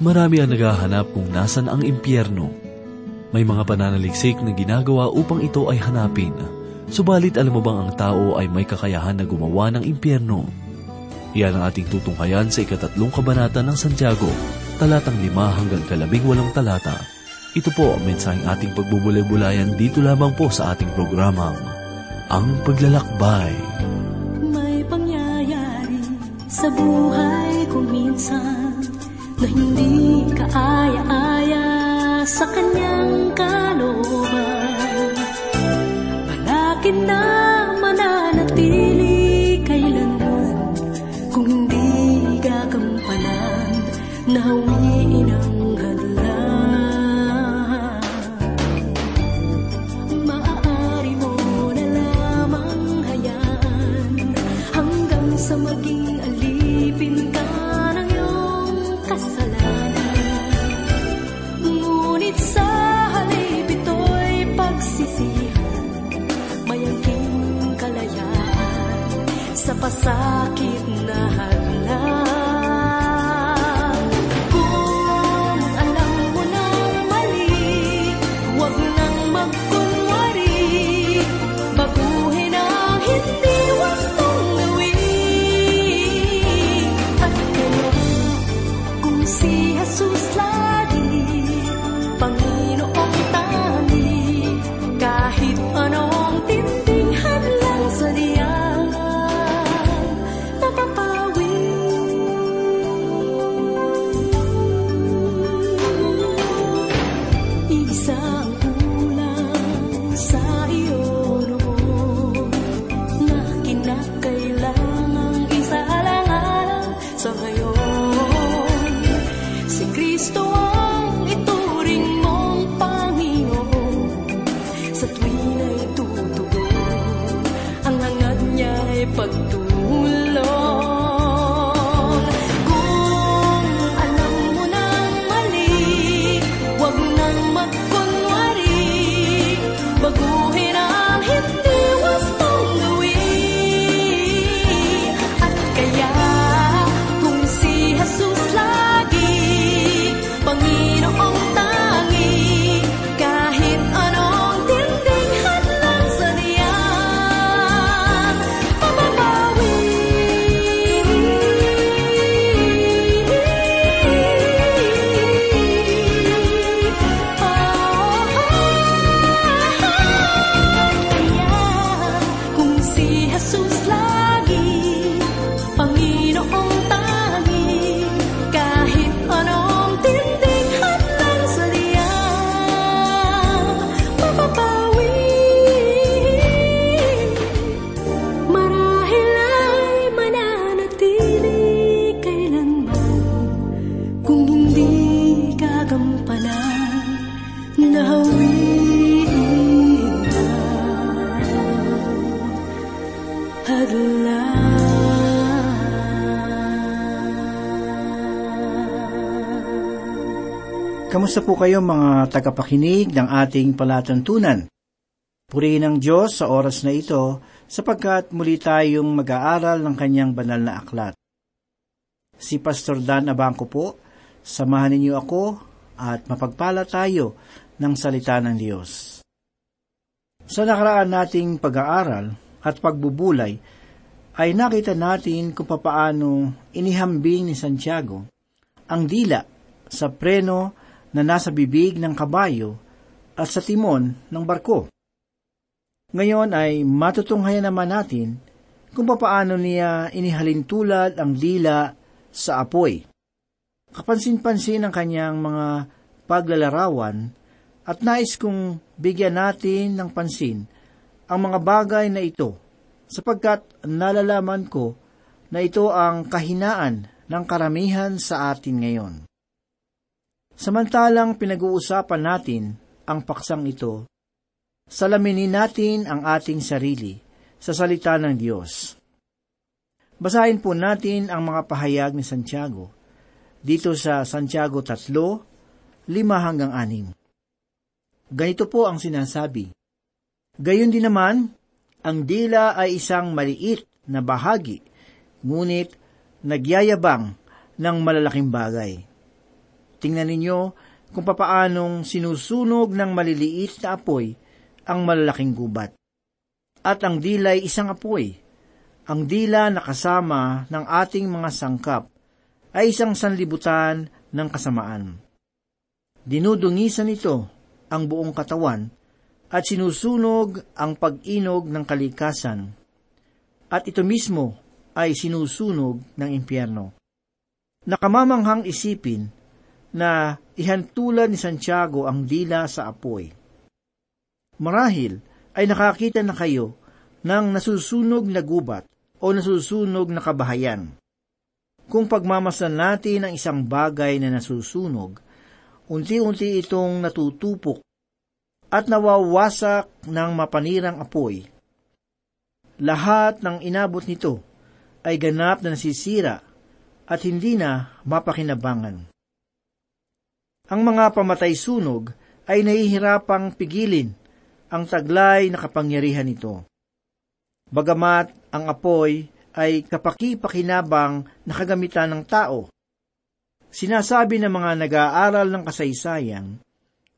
Marami ang naghahanap kung nasan ang impyerno. May mga pananaliksik na ginagawa upang ito ay hanapin. Subalit alam mo bang ang tao ay may kakayahan na gumawa ng impyerno? Yan ang ating tutunghayan sa ikatatlong kabanata ng Santiago, talatang lima hanggang kalabing walong talata. Ito po ang mensaheng ating pagbubulay-bulayan dito lamang po sa ating programang, Ang Paglalakbay. May pangyayari sa buhay ko minsan na hindi kaaya-aya sa kanyang kalooban. Malakit na mananatili kung si Kamusta po kayo mga tagapakinig ng ating palatuntunan? Purihin ang Diyos sa oras na ito sapagkat muli tayong mag-aaral ng kanyang banal na aklat. Si Pastor Dan Abangco po, samahan ninyo ako at mapagpala tayo ng salita ng Diyos. Sa nakaraan nating pag-aaral at pagbubulay, ay nakita natin kung papaano inihambing ni Santiago ang dila sa preno na nasa bibig ng kabayo at sa timon ng barko. Ngayon ay matutunghayan naman natin kung papaano niya inihalin tulad ang dila sa apoy. Kapansin-pansin ang kanyang mga paglalarawan at nais kong bigyan natin ng pansin ang mga bagay na ito sapagkat nalalaman ko na ito ang kahinaan ng karamihan sa atin ngayon. Samantalang pinag-uusapan natin ang paksang ito, salaminin natin ang ating sarili sa salita ng Diyos. Basahin po natin ang mga pahayag ni Santiago dito sa Santiago 3, 5 hanggang 6. Ganito po ang sinasabi. Gayon din naman, ang dila ay isang maliit na bahagi, ngunit nagyayabang ng malalaking bagay. Tingnan ninyo kung papaanong sinusunog ng maliliit na apoy ang malalaking gubat. At ang dilay isang apoy. Ang dila na kasama ng ating mga sangkap ay isang sanlibutan ng kasamaan. Dinudungisan nito ang buong katawan at sinusunog ang pag-inog ng kalikasan. At ito mismo ay sinusunog ng impyerno. Nakamamanghang isipin na ihantulan ni Santiago ang dila sa apoy. Marahil ay nakakita na kayo ng nasusunog na gubat o nasusunog na kabahayan. Kung pagmamasan natin ang isang bagay na nasusunog, unti-unti itong natutupok at nawawasak ng mapanirang apoy. Lahat ng inabot nito ay ganap na nasisira at hindi na mapakinabangan. Ang mga pamatay sunog ay nahihirapang pigilin ang taglay na kapangyarihan nito. Bagamat ang apoy ay kapaki-pakinabang na kagamitan ng tao. Sinasabi ng mga nag-aaral ng kasaysayan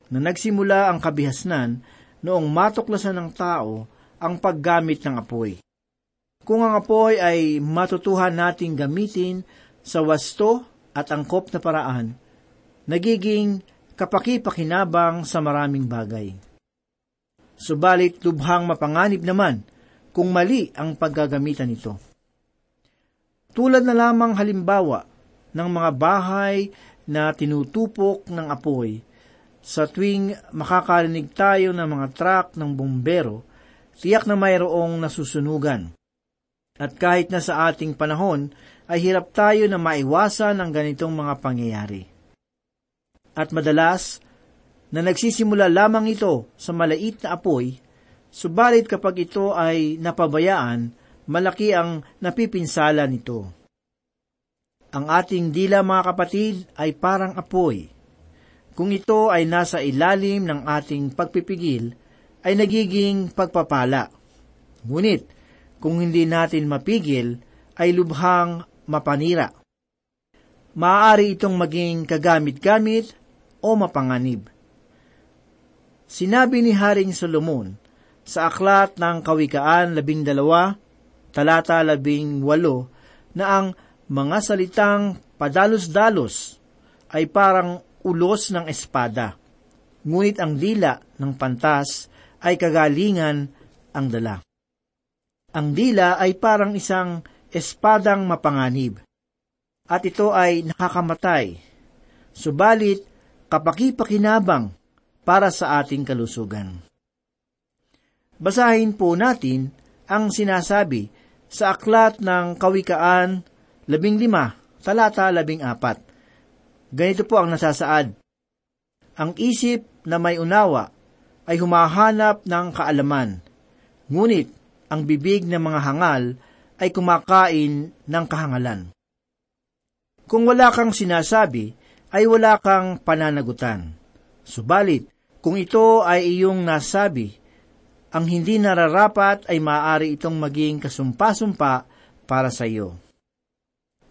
na nagsimula ang kabihasnan noong matuklasan ng tao ang paggamit ng apoy. Kung ang apoy ay matutuhan nating gamitin sa wasto at angkop na paraan, nagiging kapaki-pakinabang sa maraming bagay. Subalit lubhang mapanganib naman kung mali ang paggagamitan nito. Tulad na lamang halimbawa ng mga bahay na tinutupok ng apoy, sa tuwing makakarinig tayo ng mga truck ng bumbero, tiyak na mayroong nasusunugan. At kahit na sa ating panahon, ay hirap tayo na maiwasan ang ganitong mga pangyayari. At madalas, na nagsisimula lamang ito sa malait na apoy, subalit kapag ito ay napabayaan, malaki ang napipinsala nito. Ang ating dila mga kapatid ay parang apoy. Kung ito ay nasa ilalim ng ating pagpipigil, ay nagiging pagpapala. Ngunit, kung hindi natin mapigil, ay lubhang mapanira. Maaari itong maging kagamit-gamit o mapanganib. Sinabi ni Haring Solomon sa aklat ng Kawikaan labing dalawa, talata labing walo, na ang mga salitang padalos-dalos ay parang ulos ng espada, ngunit ang dila ng pantas ay kagalingan ang dala. Ang dila ay parang isang espadang mapanganib, at ito ay nakakamatay, subalit kapaki-pakinabang para sa ating kalusugan. Basahin po natin ang sinasabi sa aklat ng Kawikaan, labing lima, talata labing apat. Ganito po ang nasasaad. Ang isip na may unawa ay humahanap ng kaalaman, ngunit ang bibig ng mga hangal ay kumakain ng kahangalan. Kung wala kang sinasabi, ay wala kang pananagutan. Subalit, kung ito ay iyong nasabi, ang hindi nararapat ay maaari itong maging kasumpa-sumpa para sa iyo.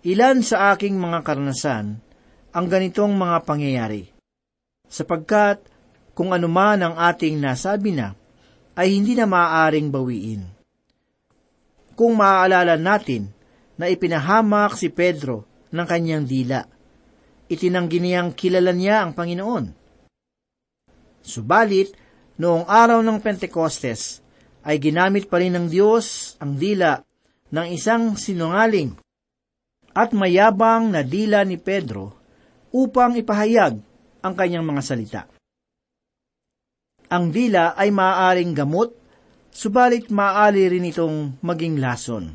Ilan sa aking mga karanasan ang ganitong mga pangyayari, sapagkat kung anuman ang ating nasabi na, ay hindi na maaaring bawiin. Kung maaalala natin na ipinahamak si Pedro ng kanyang dila, itinanggi niyang kilala niya ang Panginoon Subalit, noong araw ng Pentecostes, ay ginamit pa rin ng Diyos ang dila ng isang sinungaling at mayabang na dila ni Pedro upang ipahayag ang kanyang mga salita. Ang dila ay maaaring gamot, subalit maaari rin itong maging lason.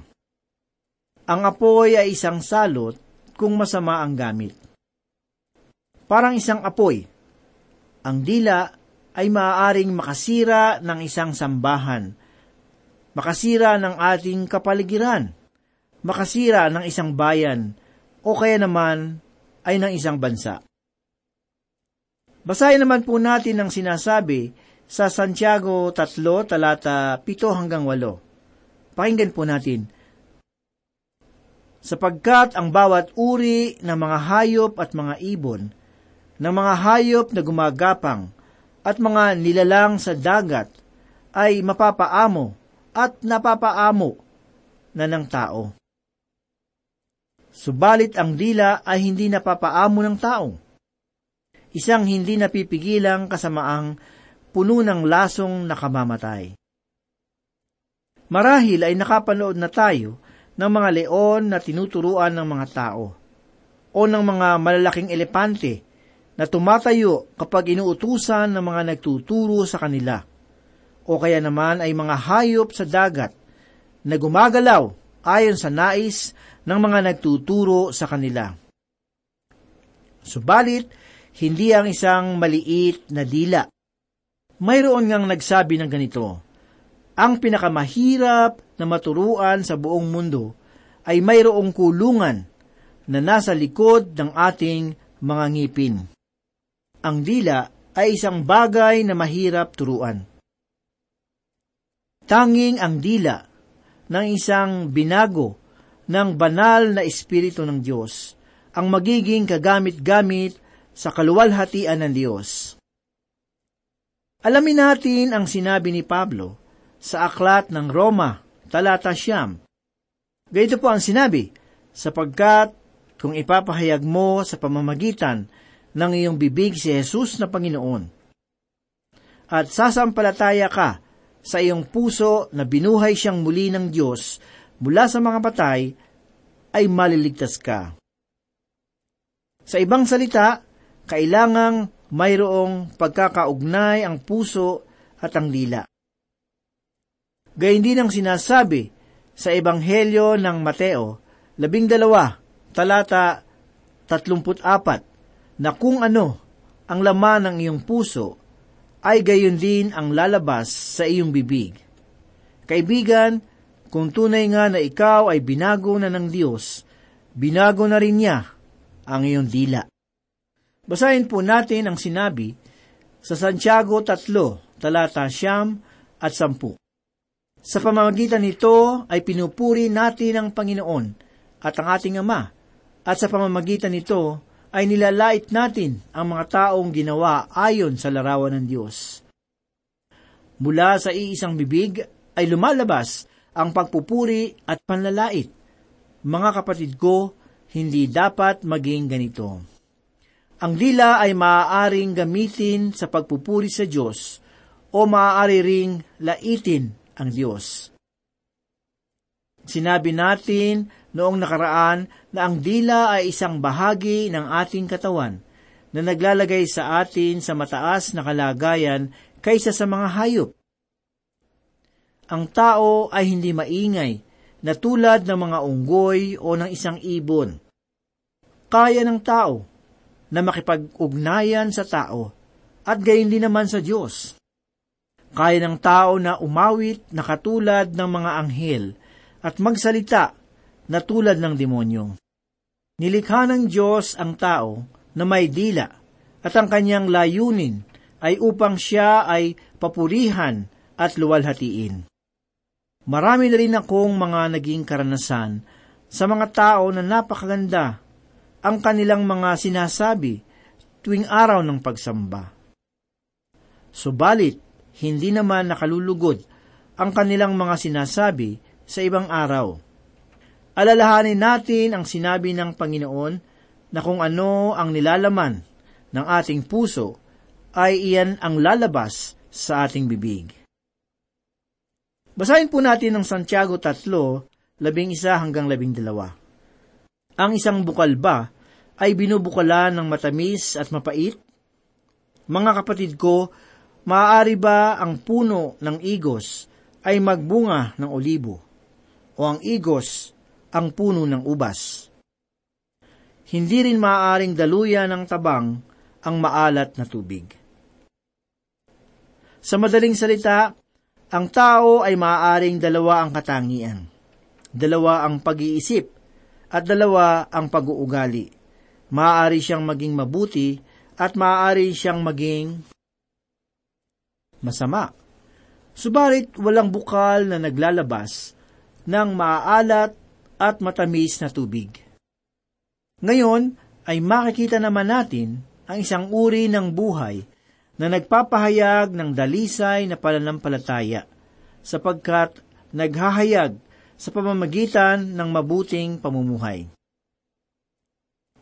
Ang apoy ay isang salot kung masama ang gamit. Parang isang apoy ang dila ay maaaring makasira ng isang sambahan, makasira ng ating kapaligiran, makasira ng isang bayan, o kaya naman ay ng isang bansa. Basahin naman po natin ang sinasabi sa Santiago 3, talata 7 hanggang 8. Pakinggan po natin. Sapagkat ang bawat uri ng mga hayop at mga ibon ng mga hayop na gumagapang at mga nilalang sa dagat ay mapapaamo at napapaamo na ng tao. Subalit ang dila ay hindi napapaamo ng tao. Isang hindi napipigilang kasamaang puno ng lasong nakamamatay. Marahil ay nakapanood na tayo ng mga leon na tinuturuan ng mga tao o ng mga malalaking elepante na tumatayo kapag inuutusan ng mga nagtuturo sa kanila. O kaya naman ay mga hayop sa dagat na gumagalaw ayon sa nais ng mga nagtuturo sa kanila. Subalit, hindi ang isang maliit na dila. Mayroon ngang nagsabi ng ganito, ang pinakamahirap na maturuan sa buong mundo ay mayroong kulungan na nasa likod ng ating mga ngipin. Ang dila ay isang bagay na mahirap turuan. Tanging ang dila ng isang binago ng banal na Espiritu ng Diyos ang magiging kagamit-gamit sa kaluwalhatian ng Diyos. Alamin natin ang sinabi ni Pablo sa aklat ng Roma, talata siyam. Ganito po ang sinabi, sapagkat kung ipapahayag mo sa pamamagitan ng iyong bibig si Jesus na Panginoon, at sasampalataya ka sa iyong puso na binuhay siyang muli ng Diyos mula sa mga patay, ay maliligtas ka. Sa ibang salita, kailangang mayroong pagkakaugnay ang puso at ang dila. Gayun din ang sinasabi sa Ebanghelyo ng Mateo, labing dalawa, talata tatlumput apat, na kung ano ang laman ng iyong puso, ay gayon din ang lalabas sa iyong bibig. Kaibigan, kung tunay nga na ikaw ay binago na ng Diyos, binago na rin niya ang iyong dila. Basahin po natin ang sinabi sa Santiago 3, talata siyam at sampu. Sa pamamagitan nito ay pinupuri natin ang Panginoon at ang ating Ama, at sa pamamagitan nito ay nilalait natin ang mga taong ginawa ayon sa larawan ng Diyos. Mula sa iisang bibig ay lumalabas ang pagpupuri at panlalait. Mga kapatid ko, hindi dapat maging ganito. Ang dila ay maaaring gamitin sa pagpupuri sa Diyos o maaari ring laitin ang Diyos. Sinabi natin noong nakaraan na ang dila ay isang bahagi ng ating katawan na naglalagay sa atin sa mataas na kalagayan kaysa sa mga hayop. Ang tao ay hindi maingay na tulad ng mga unggoy o ng isang ibon. Kaya ng tao na makipag-ugnayan sa tao at gayon din naman sa Diyos. Kaya ng tao na umawit na katulad ng mga anghel at magsalita na tulad ng demonyo. Nilikha ng Diyos ang tao na may dila at ang kanyang layunin ay upang siya ay papurihan at luwalhatiin. Marami na rin akong mga naging karanasan sa mga tao na napakaganda ang kanilang mga sinasabi tuwing araw ng pagsamba. Subalit, hindi naman nakalulugod ang kanilang mga sinasabi sa ibang araw. Alalahanin natin ang sinabi ng Panginoon na kung ano ang nilalaman ng ating puso ay iyan ang lalabas sa ating bibig. Basahin po natin ang Santiago 3, labing isa hanggang labing dalawa. Ang isang bukal ba ay binubukalan ng matamis at mapait? Mga kapatid ko, Maaari ba ang puno ng igos ay magbunga ng olibo? O ang igos ang puno ng ubas? Hindi rin maaaring daluyan ng tabang ang maalat na tubig. Sa madaling salita, ang tao ay maaaring dalawa ang katangian. Dalawa ang pag-iisip at dalawa ang pag-uugali. Maaari siyang maging mabuti at maaari siyang maging masama. Subalit walang bukal na naglalabas ng maaalat at matamis na tubig. Ngayon ay makikita naman natin ang isang uri ng buhay na nagpapahayag ng dalisay na pananampalataya, sapagkat naghahayag sa pamamagitan ng mabuting pamumuhay.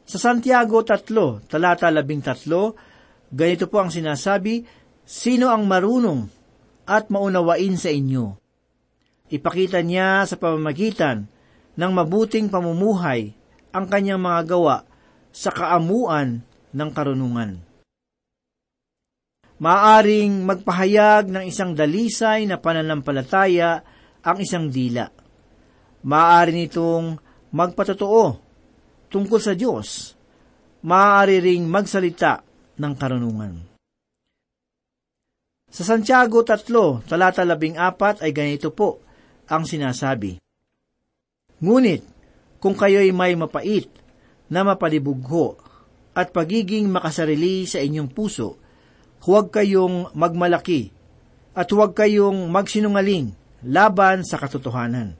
Sa Santiago 3, talata 13, ganito po ang sinasabi, Sino ang marunong at maunawain sa inyo? Ipakita niya sa pamamagitan ng mabuting pamumuhay ang kanyang mga gawa sa kaamuan ng karunungan. Maaring magpahayag ng isang dalisay na pananampalataya ang isang dila. Maaari nitong magpatotoo tungkol sa Diyos. Maaari ring magsalita ng karunungan. Sa Santiago 3, talata 14 ay ganito po ang sinasabi. Ngunit, kung kayo'y may mapait na mapalibugho at pagiging makasarili sa inyong puso, huwag kayong magmalaki at huwag kayong magsinungaling laban sa katotohanan.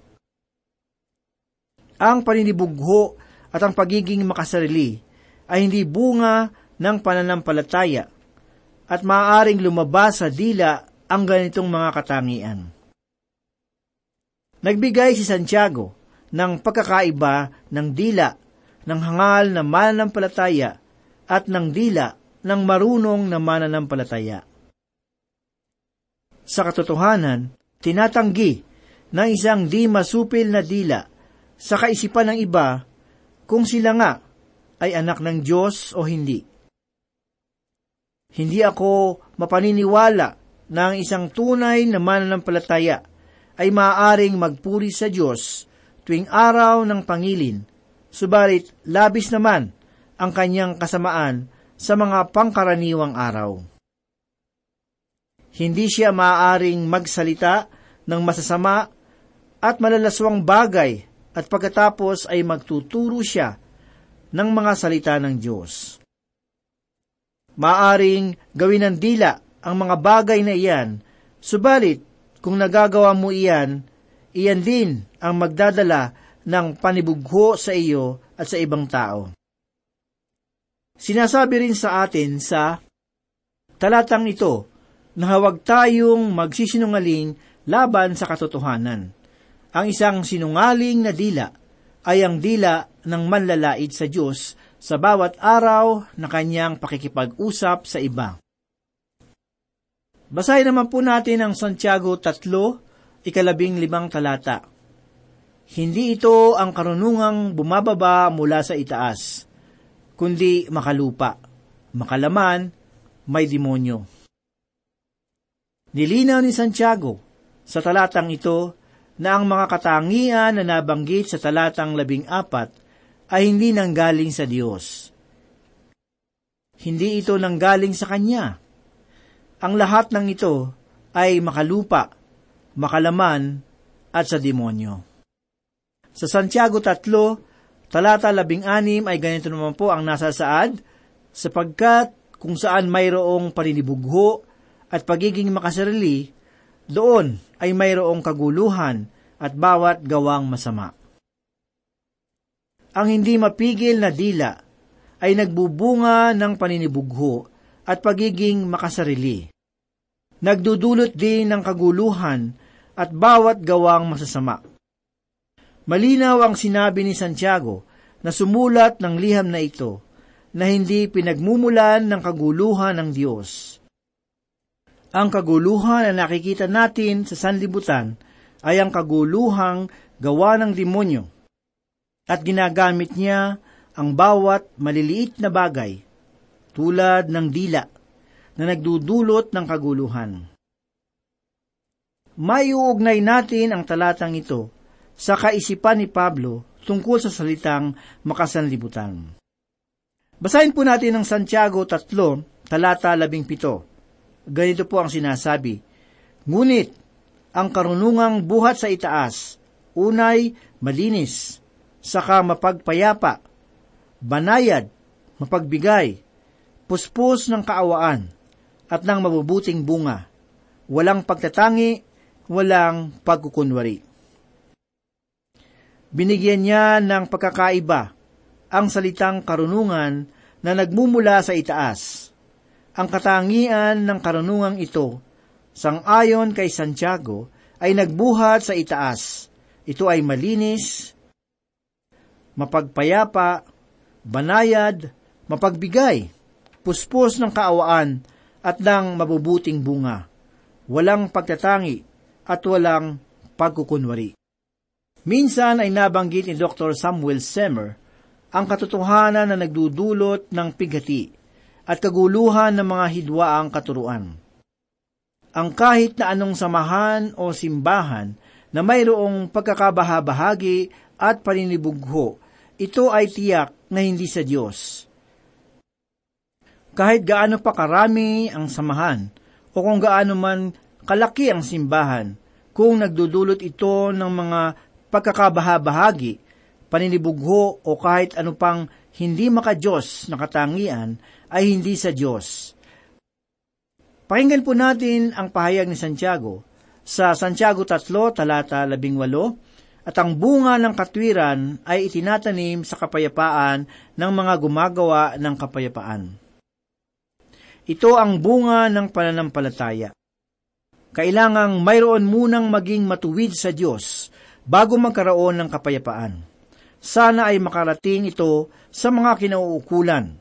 Ang paninibugho at ang pagiging makasarili ay hindi bunga ng pananampalataya at maaaring lumabas sa dila ang ganitong mga katangian. Nagbigay si Santiago ng pagkakaiba ng dila ng hangal na mananampalataya at ng dila ng marunong na mananampalataya. Sa katotohanan, tinatanggi ng isang di masupil na dila sa kaisipan ng iba kung sila nga ay anak ng Diyos o hindi. Hindi ako mapaniniwala na ang isang tunay na mananampalataya ay maaaring magpuri sa Diyos tuwing araw ng pangilin, subalit labis naman ang kanyang kasamaan sa mga pangkaraniwang araw. Hindi siya maaaring magsalita ng masasama at malalaswang bagay at pagkatapos ay magtuturo siya ng mga salita ng Diyos. Maaring gawin ng dila ang mga bagay na iyan, subalit kung nagagawa mo iyan, iyan din ang magdadala ng panibugho sa iyo at sa ibang tao. Sinasabi rin sa atin sa talatang ito na huwag tayong magsisinungaling laban sa katotohanan. Ang isang sinungaling na dila ay ang dila ng manlalait sa Diyos sa bawat araw na kanyang pakikipag-usap sa iba. Basahin naman po natin ang Santiago 3, ikalabing limang talata. Hindi ito ang karunungang bumababa mula sa itaas, kundi makalupa, makalaman, may demonyo. Nilinaw ni Santiago sa talatang ito na ang mga katangian na nabanggit sa talatang labing apat ay hindi nanggaling sa Diyos. Hindi ito nanggaling sa Kanya. Ang lahat ng ito ay makalupa, makalaman, at sa demonyo. Sa Santiago 3, talata 16 ay ganito naman po ang nasa saad, sapagkat kung saan mayroong paninibugho at pagiging makasarili, doon ay mayroong kaguluhan at bawat gawang masama. Ang hindi mapigil na dila ay nagbubunga ng paninibugho at pagiging makasarili. Nagdudulot din ng kaguluhan at bawat gawang masasama. Malinaw ang sinabi ni Santiago na sumulat ng liham na ito na hindi pinagmumulan ng kaguluhan ng Diyos. Ang kaguluhan na nakikita natin sa sanlibutan ay ang kaguluhang gawa ng demonyo at ginagamit niya ang bawat maliliit na bagay tulad ng dila na nagdudulot ng kaguluhan. Maiuugnay natin ang talatang ito sa kaisipan ni Pablo tungkol sa salitang makasanlibutan. Basahin po natin ang Santiago 3, talata 17. Ganito po ang sinasabi, Ngunit, ang karunungang buhat sa itaas, unay malinis, saka mapagpayapa, banayad, mapagbigay, puspos ng kaawaan, at ng mabubuting bunga, walang pagtatangi, walang pagkukunwari. Binigyan niya ng pagkakaiba ang salitang karunungan na nagmumula sa itaas. Ang katangian ng karunungang ito, sangayon kay Santiago, ay nagbuhat sa itaas. Ito ay malinis, mapagpayapa, banayad, mapagbigay, puspos ng kaawaan, at ng mabubuting bunga. Walang pagtatangi at walang pagkukunwari. Minsan ay nabanggit ni Dr. Samuel Semmer ang katotohanan na nagdudulot ng pigati at kaguluhan ng mga hidwaang katuruan. Ang kahit na anong samahan o simbahan na mayroong pagkakabahabahagi at paninibugho, ito ay tiyak na hindi sa Diyos. Kahit gaano pa karami ang samahan o kung gaano man kalaki ang simbahan, kung nagdudulot ito ng mga pagkakabahabahagi, paninibugho o kahit ano pang hindi makajos na katangian ay hindi sa Diyos. Pakinggan po natin ang pahayag ni Santiago sa Santiago 3, talata 18, at ang bunga ng katwiran ay itinatanim sa kapayapaan ng mga gumagawa ng kapayapaan. Ito ang bunga ng pananampalataya. Kailangang mayroon munang maging matuwid sa Diyos bago magkaroon ng kapayapaan. Sana ay makarating ito sa mga kinauukulan,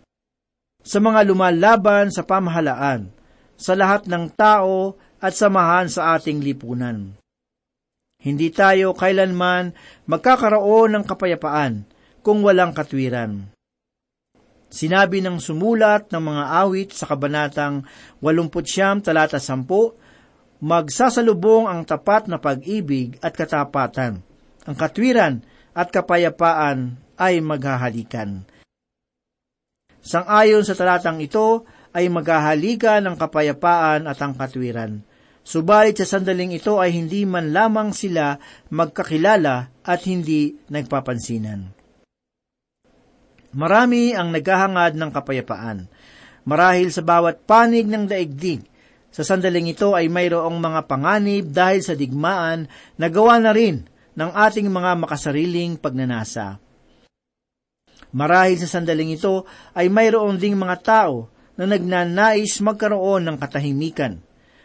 sa mga lumalaban sa pamahalaan, sa lahat ng tao at samahan sa ating lipunan. Hindi tayo kailanman magkakaroon ng kapayapaan kung walang katwiran. Sinabi ng sumulat ng mga awit sa kabanatang 89 talata 10, magsasalubong ang tapat na pag-ibig at katapatan. Ang katwiran at kapayapaan ay maghahalikan. Sangayon sa talatang ito ay maghahalikan ang kapayapaan at ang katwiran. Subalit sa sandaling ito ay hindi man lamang sila magkakilala at hindi nagpapansinan. Marami ang naghahangad ng kapayapaan. Marahil sa bawat panig ng daigdig, sa sandaling ito ay mayroong mga panganib dahil sa digmaan na gawa na rin ng ating mga makasariling pagnanasa. Marahil sa sandaling ito ay mayroon ding mga tao na nagnanais magkaroon ng katahimikan.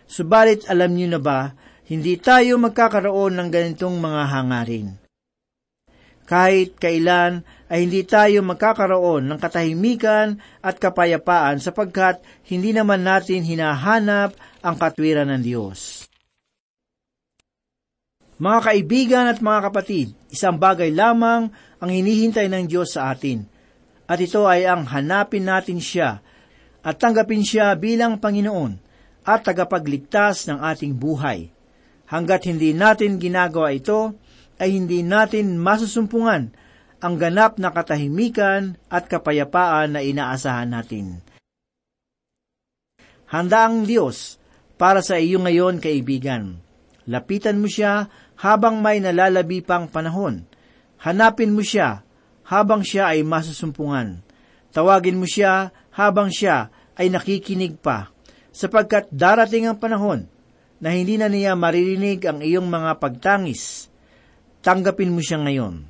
Subalit alam niyo na ba, hindi tayo magkakaroon ng ganitong mga hangarin. Kahit kailan ay hindi tayo magkakaroon ng katahimikan at kapayapaan sapagkat hindi naman natin hinahanap ang katwiran ng Diyos. Mga kaibigan at mga kapatid, isang bagay lamang ang hinihintay ng Diyos sa atin, at ito ay ang hanapin natin siya at tanggapin siya bilang Panginoon at tagapagligtas ng ating buhay. Hanggat hindi natin ginagawa ito, ay hindi natin masusumpungan ang ganap na katahimikan at kapayapaan na inaasahan natin. Handa ang Diyos para sa iyo ngayon, kaibigan. Lapitan mo siya habang may nalalabi pang panahon. Hanapin mo siya habang siya ay masusumpungan. Tawagin mo siya habang siya ay nakikinig pa, sapagkat darating ang panahon na hindi na niya maririnig ang iyong mga pagtangis. Tanggapin mo siya ngayon.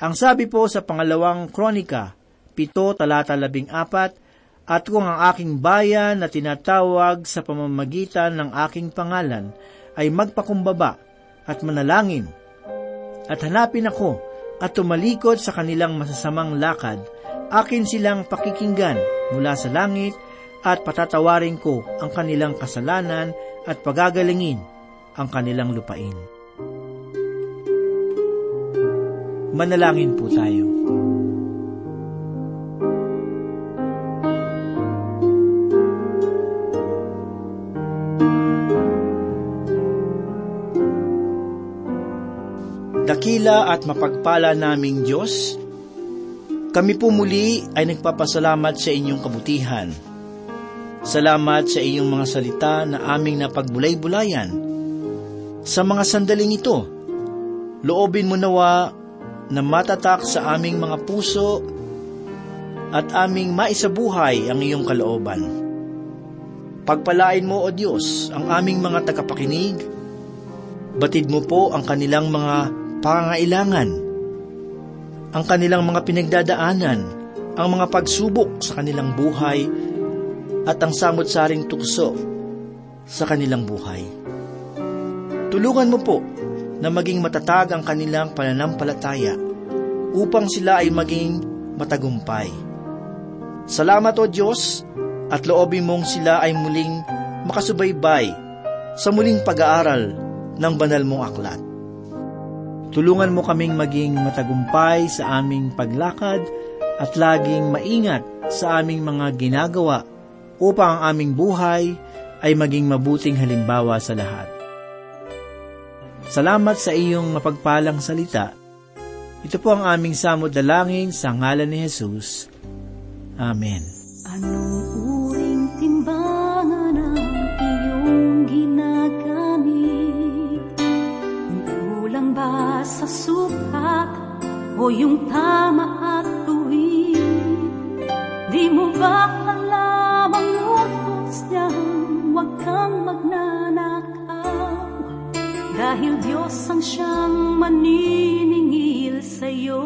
Ang sabi po sa pangalawang kronika, pito talata labing apat, at kung ang aking bayan na tinatawag sa pamamagitan ng aking pangalan ay magpakumbaba at manalangin, at hanapin ako at tumalikod sa kanilang masasamang lakad, akin silang pakikinggan mula sa langit at patatawarin ko ang kanilang kasalanan at pagagalingin ang kanilang lupain. Manalangin po tayo. Dakila at mapagpala naming Diyos, kami po muli ay nagpapasalamat sa inyong kabutihan. Salamat sa iyong mga salita na aming napagbulay-bulayan. Sa mga sandaling ito, loobin mo nawa na matatak sa aming mga puso at aming maisabuhay ang iyong kalooban. Pagpalain mo, O Diyos, ang aming mga tagapakinig. Batid mo po ang kanilang mga pangangailangan, ang kanilang mga pinagdadaanan ang mga pagsubok sa kanilang buhay at ang samot-saring tukso sa kanilang buhay. Tulungan mo po na maging matatag ang kanilang pananampalataya upang sila ay maging matagumpay. Salamat o Diyos at loobin mong sila ay muling makasubaybay sa muling pag-aaral ng banal mong aklat. Tulungan mo kaming maging matagumpay sa aming paglakad at laging maingat sa aming mga ginagawa upang ang aming buhay ay maging mabuting halimbawa sa lahat. Salamat sa iyong mapagpalang salita. Ito po ang aming samod dalangin sa ngalan ni Jesus. Amen. Anong uring timbangan ang iyong ginagamit? Kulang ba sa sukat o yung tama at tuwid? Di mo ba alam ang utos niyang huwag kang magnanakaw? dahil Diyos ang siyang maniningil sa'yo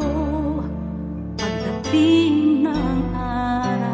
pagdating ng